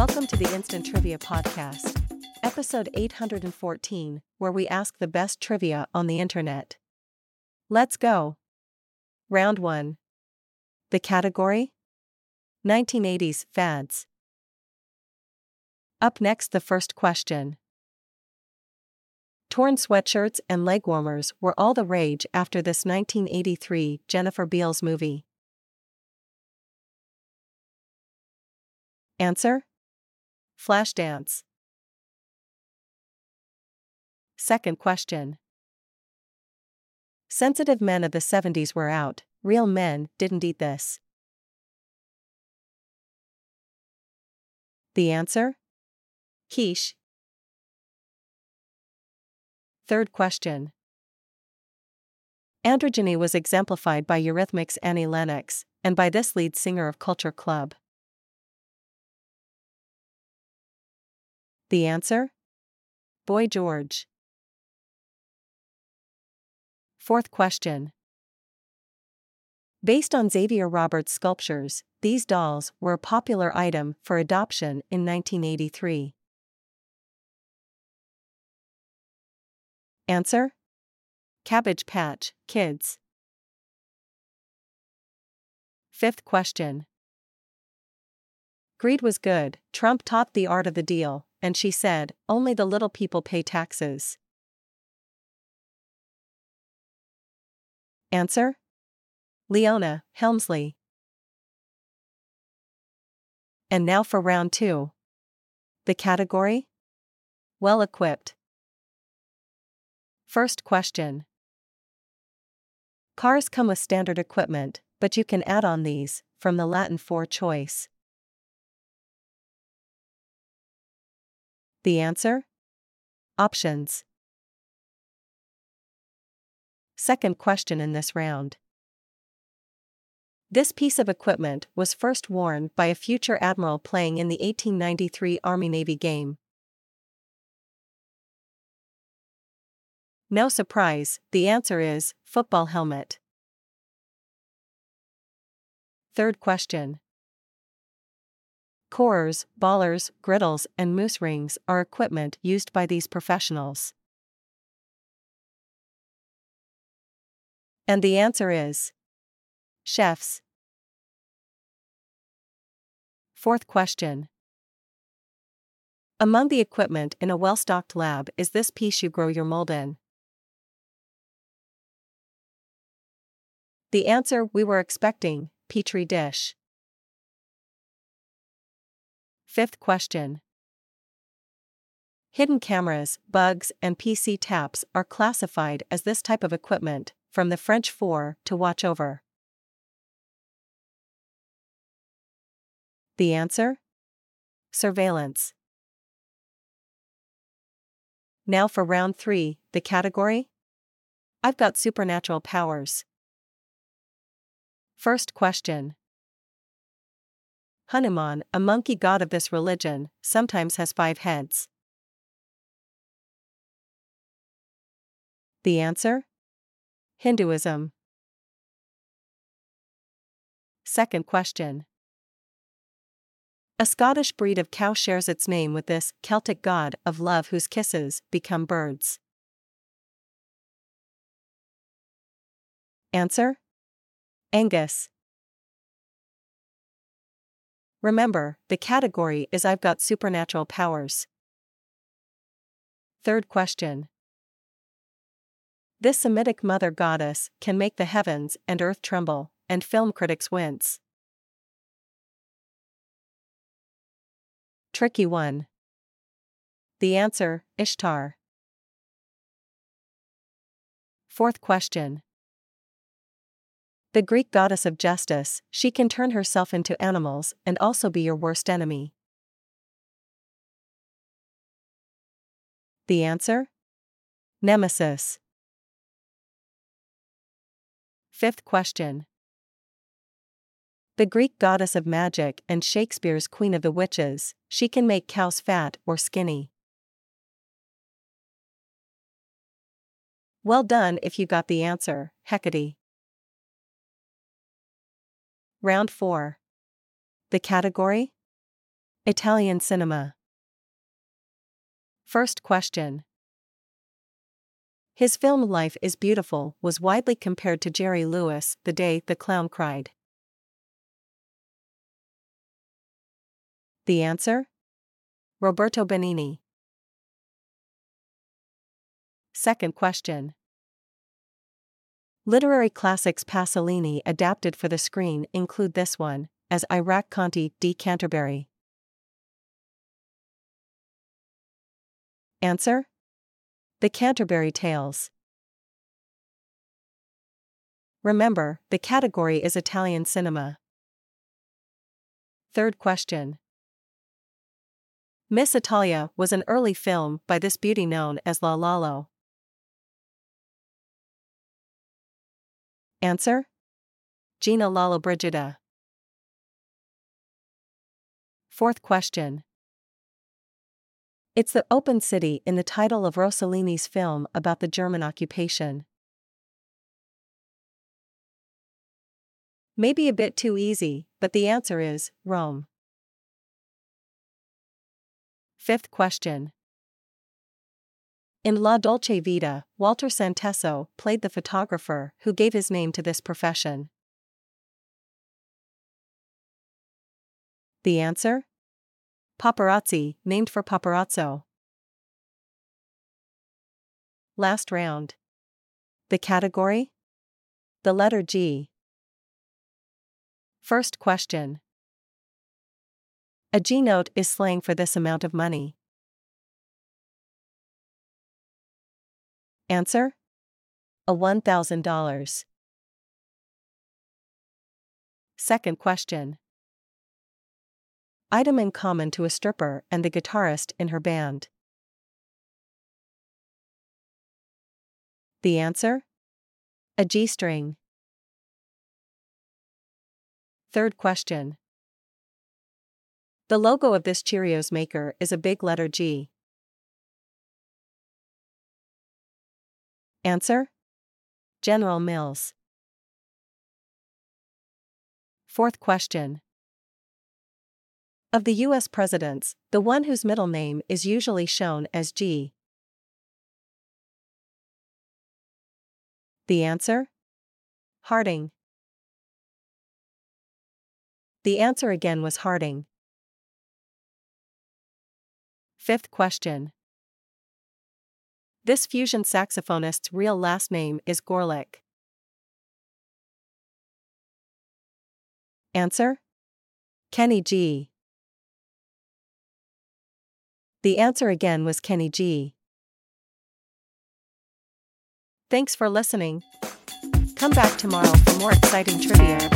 Welcome to the Instant Trivia Podcast, episode 814, where we ask the best trivia on the internet. Let's go. Round 1. The category? 1980s fads. Up next, the first question. Torn sweatshirts and leg warmers were all the rage after this 1983 Jennifer Beals movie. Answer? Flashdance. Second question. Sensitive men of the 70s were out, real men didn't eat this. The answer? Quiche. Third question. Androgyny was exemplified by Eurythmics' Annie Lennox, and by this lead singer of Culture Club. The answer? Boy George. Fourth question. Based on Xavier Roberts' sculptures, these dolls were a popular item for adoption in 1983. Answer? Cabbage Patch, Kids. Fifth question. Greed was good, Trump taught the art of the deal, and she said, only the little people pay taxes. Answer? Leona Helmsley. And now for round two. The category? Well equipped. First question. Cars come with standard equipment, but you can add on these, from the Latin for choice. The answer? Options. Second question in this round. This piece of equipment was first worn by a future admiral playing in the 1893 Army Navy game. No surprise, the answer is football helmet. Third question. Corers, ballers, griddles, and mousse rings are equipment used by these professionals. And the answer is Chefs. Fourth question. Among the equipment in a well stocked lab is this piece you grow your mold in. The answer we were expecting Petri dish. Fifth question. Hidden cameras, bugs, and PC taps are classified as this type of equipment, from the French for to watch over. The answer? Surveillance. Now for round 3, the category? I've got supernatural powers. First question. Hanuman, a monkey god of this religion, sometimes has five heads. The answer? Hinduism. Second question. A Scottish breed of cow shares its name with this Celtic god of love whose kisses become birds. Answer? Angus. Remember, the category is I've got supernatural powers. Third question. This Semitic mother goddess can make the heavens and earth tremble, and film critics wince. Tricky one. The answer Ishtar. Fourth question. The Greek goddess of justice, she can turn herself into animals and also be your worst enemy. The answer? Nemesis. Fifth question. The Greek goddess of magic and Shakespeare's Queen of the Witches, she can make cows fat or skinny. Well done if you got the answer, Hecate. Round 4. The category? Italian cinema. First question. His film Life is Beautiful was widely compared to Jerry Lewis the day the clown cried. The answer? Roberto Benigni. Second question. Literary classics Pasolini adapted for the screen include this one, as I racconti di Canterbury. Answer? The Canterbury Tales. Remember, the category is Italian cinema. Third question. Miss Italia was an early film by this beauty known as La Lollo. Answer? Gina Lollobrigida. Fourth question. It's the open city in the title of Rossellini's film about the German occupation. Maybe a bit too easy, but the answer is Rome. Fifth question. In La Dolce Vita, Walter Santesso played the photographer who gave his name to this profession. The answer? Paparazzi, named for paparazzo. Last round. The category? The letter G. First question. A G note is slang for this amount of money. Answer? A $1,000. Second question. Item in common to a stripper and the guitarist in her band. The answer? A G string. Third question. The logo of this Cheerios maker is a big letter G. Answer? General Mills. Fourth question. Of the U.S. presidents, the one whose middle name is usually shown as G. The answer? Harding. The answer again was Harding. Fifth question. This fusion saxophonist's real last name is Gorlick. Answer? Kenny G. The answer again was Kenny G. Thanks for listening. Come back tomorrow for more exciting trivia.